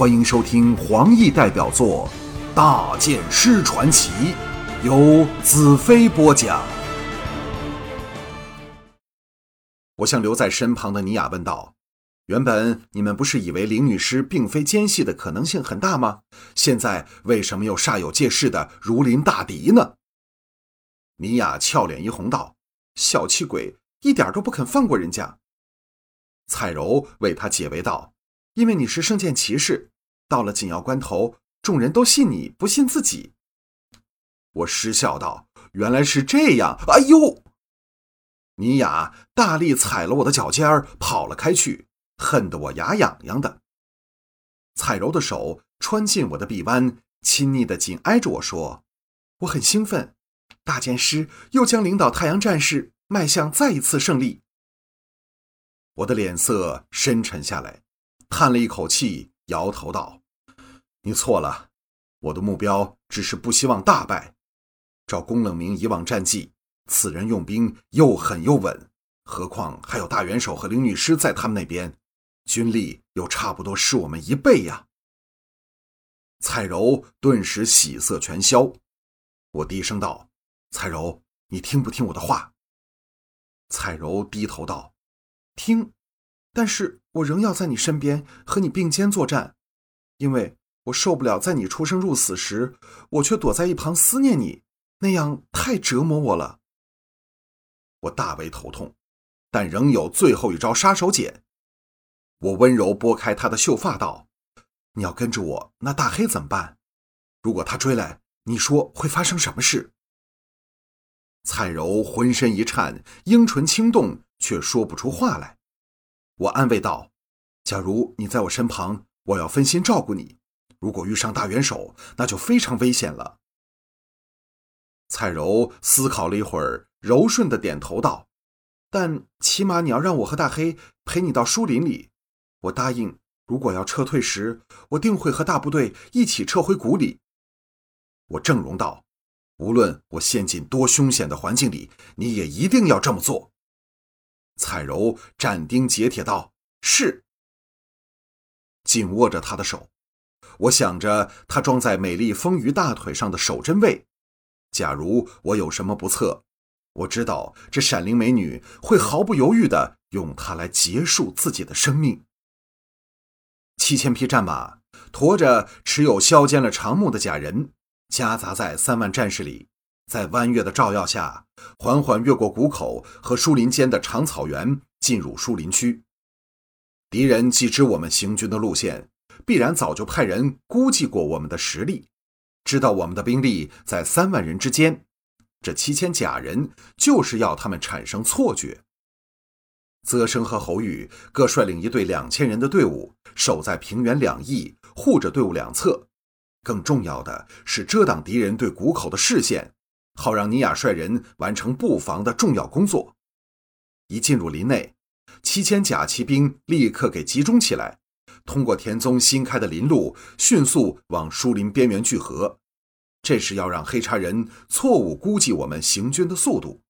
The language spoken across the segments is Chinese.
欢迎收听黄奕代表作《大剑师传奇》，由子飞播讲。我向留在身旁的尼雅问道：“原本你们不是以为林女士并非奸细的可能性很大吗？现在为什么又煞有介事的如临大敌呢？”尼雅俏脸一红道：“小气鬼，一点都不肯放过人家。”彩柔为他解围道：“因为你是圣剑骑士，到了紧要关头，众人都信你不信自己。”我失笑道：“原来是这样！”哎呦！尼雅大力踩了我的脚尖儿，跑了开去，恨得我牙痒痒的。彩柔的手穿进我的臂弯，亲昵的紧挨着我说：“我很兴奋，大剑师又将领导太阳战士迈向再一次胜利。”我的脸色深沉下来，叹了一口气，摇头道：“你错了，我的目标只是不希望大败。照宫冷明以往战绩，此人用兵又狠又稳，何况还有大元首和灵女师在他们那边，军力又差不多是我们一倍呀。”彩柔顿时喜色全消，我低声道：“彩柔，你听不听我的话？”彩柔低头道。听，但是我仍要在你身边和你并肩作战，因为我受不了在你出生入死时，我却躲在一旁思念你，那样太折磨我了。我大为头痛，但仍有最后一招杀手锏。我温柔拨开他的秀发道：“你要跟着我，那大黑怎么办？如果他追来，你说会发生什么事？”彩柔浑身一颤，樱唇轻动。却说不出话来，我安慰道：“假如你在我身旁，我要分心照顾你；如果遇上大元首，那就非常危险了。”彩柔思考了一会儿，柔顺的点头道：“但起码你要让我和大黑陪你到树林里。我答应，如果要撤退时，我定会和大部队一起撤回谷里。”我正容道：“无论我陷进多凶险的环境里，你也一定要这么做。”彩柔斩钉截铁道：“是。”紧握着他的手，我想着他装在美丽丰腴大腿上的手针位。假如我有什么不测，我知道这闪灵美女会毫不犹豫的用它来结束自己的生命。七千匹战马驮着持有削尖了长木的假人，夹杂在三万战士里。在弯月的照耀下，缓缓越过谷口和树林间的长草原，进入树林区。敌人既知我们行军的路线，必然早就派人估计过我们的实力，知道我们的兵力在三万人之间。这七千假人就是要他们产生错觉。泽生和侯宇各率领一队两千人的队伍，守在平原两翼，护着队伍两侧。更重要的是遮挡敌人对谷口的视线。好让尼亚率人完成布防的重要工作。一进入林内，七千甲骑兵立刻给集中起来，通过田宗新开的林路，迅速往树林边缘聚合。这是要让黑茶人错误估计我们行军的速度。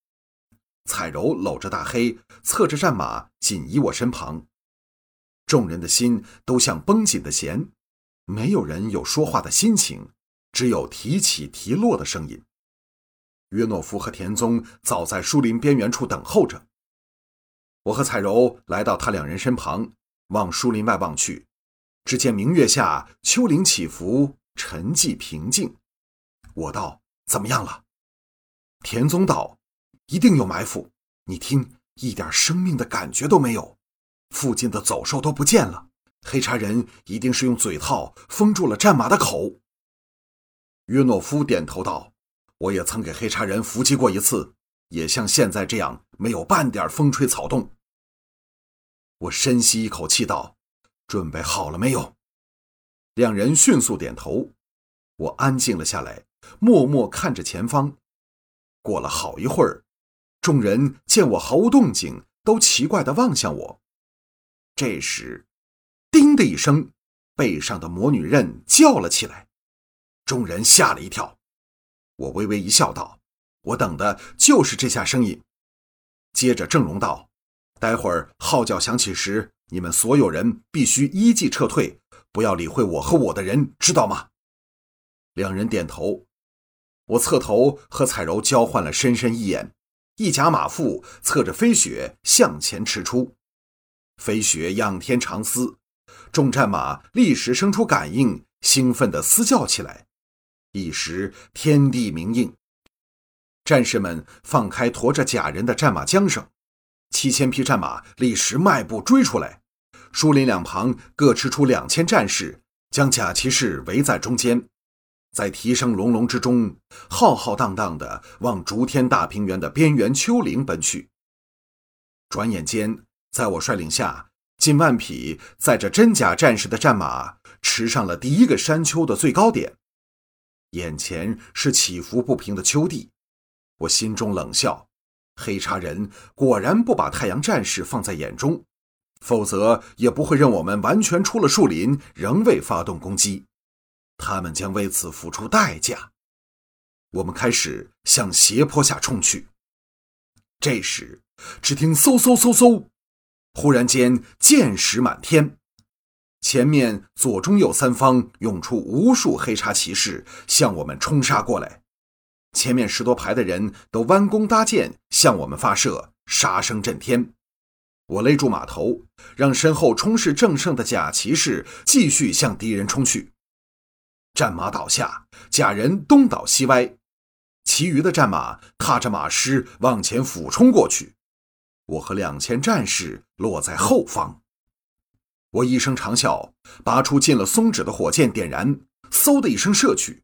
彩柔搂着大黑，侧着战马，紧依我身旁。众人的心都像绷紧的弦，没有人有说话的心情，只有提起提落的声音。约诺夫和田宗早在树林边缘处等候着。我和彩柔来到他两人身旁，往树林外望去，只见明月下丘陵起伏，沉寂平静。我道：“怎么样了？”田宗道：“一定有埋伏。你听，一点生命的感觉都没有，附近的走兽都不见了。黑茶人一定是用嘴套封住了战马的口。”约诺夫点头道。我也曾给黑茶人伏击过一次，也像现在这样，没有半点风吹草动。我深吸一口气道：“准备好了没有？”两人迅速点头。我安静了下来，默默看着前方。过了好一会儿，众人见我毫无动静，都奇怪地望向我。这时，叮的一声，背上的魔女刃叫了起来，众人吓了一跳。我微微一笑，道：“我等的就是这下声音。”接着郑荣道：“待会儿号角响起时，你们所有人必须依计撤退，不要理会我和我的人，知道吗？两人点头。我侧头和彩柔交换了深深一眼，一甲马腹侧着飞雪向前驰出。飞雪仰天长嘶，众战马立时生出感应，兴奋地嘶叫起来。一时天地明映，战士们放开驮着假人的战马缰绳，七千匹战马立时迈步追出来。树林两旁各驰出两千战士，将假骑士围在中间，在蹄声隆隆之中，浩浩荡荡地往逐天大平原的边缘丘陵奔去。转眼间，在我率领下，近万匹载着真假战士的战马驰上了第一个山丘的最高点。眼前是起伏不平的丘地，我心中冷笑：黑茶人果然不把太阳战士放在眼中，否则也不会让我们完全出了树林，仍未发动攻击。他们将为此付出代价。我们开始向斜坡下冲去。这时，只听嗖嗖嗖嗖，忽然间箭矢满天。前面左中右三方涌出无数黑叉骑士，向我们冲杀过来。前面十多排的人都弯弓搭箭向我们发射，杀声震天。我勒住马头，让身后冲势正盛的假骑士继续向敌人冲去。战马倒下，假人东倒西歪，其余的战马踏着马尸往前俯冲过去。我和两千战士落在后方。我一声长啸，拔出进了松脂的火箭，点燃，嗖的一声射去，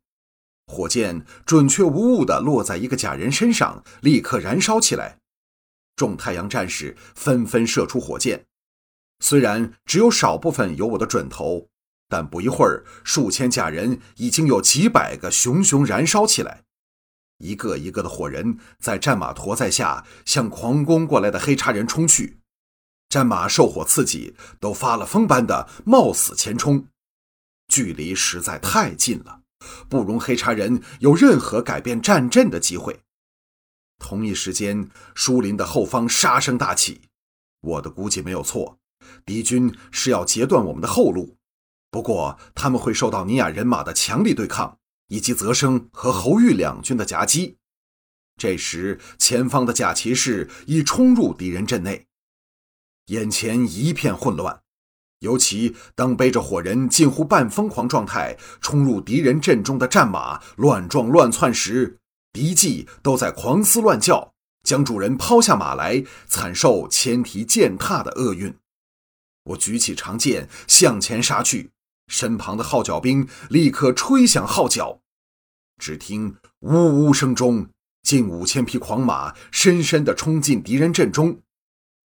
火箭准确无误地落在一个假人身上，立刻燃烧起来。众太阳战士纷纷射出火箭，虽然只有少部分有我的准头，但不一会儿，数千假人已经有几百个熊熊燃烧起来，一个一个的火人在战马驮载下向狂攻过来的黑叉人冲去。战马受火刺激，都发了疯般的冒死前冲，距离实在太近了，不容黑茶人有任何改变战阵的机会。同一时间，疏林的后方杀声大起，我的估计没有错，敌军是要截断我们的后路。不过，他们会受到尼亚人马的强力对抗，以及泽生和侯玉两军的夹击。这时，前方的假骑士已冲入敌人阵内。眼前一片混乱，尤其当背着火人近乎半疯狂状态冲入敌人阵中的战马乱撞乱窜时，敌骑都在狂嘶乱叫，将主人抛下马来，惨受牵蹄践踏的厄运。我举起长剑向前杀去，身旁的号角兵立刻吹响号角，只听呜呜声中，近五千匹狂马深深地冲进敌人阵中。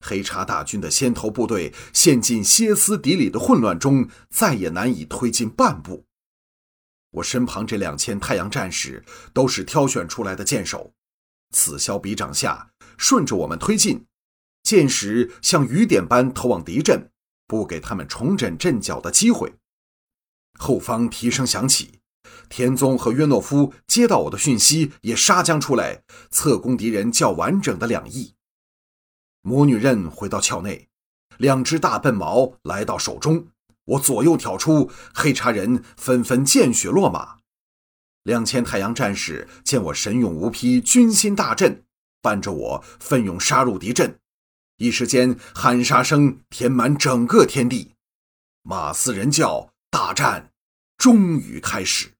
黑茶大军的先头部队陷进歇斯底里的混乱中，再也难以推进半步。我身旁这两千太阳战士都是挑选出来的箭手，此消彼长下，顺着我们推进，箭矢像雨点般投往敌阵，不给他们重整阵脚的机会。后方蹄声响起，田宗和约诺夫接到我的讯息，也杀将出来，侧攻敌人较完整的两翼。魔女刃回到鞘内，两只大笨毛来到手中。我左右挑出，黑茶人纷纷见血落马。两千太阳战士见我神勇无匹，军心大振，伴着我奋勇杀入敌阵。一时间喊杀声填满整个天地，马嘶人叫，大战终于开始。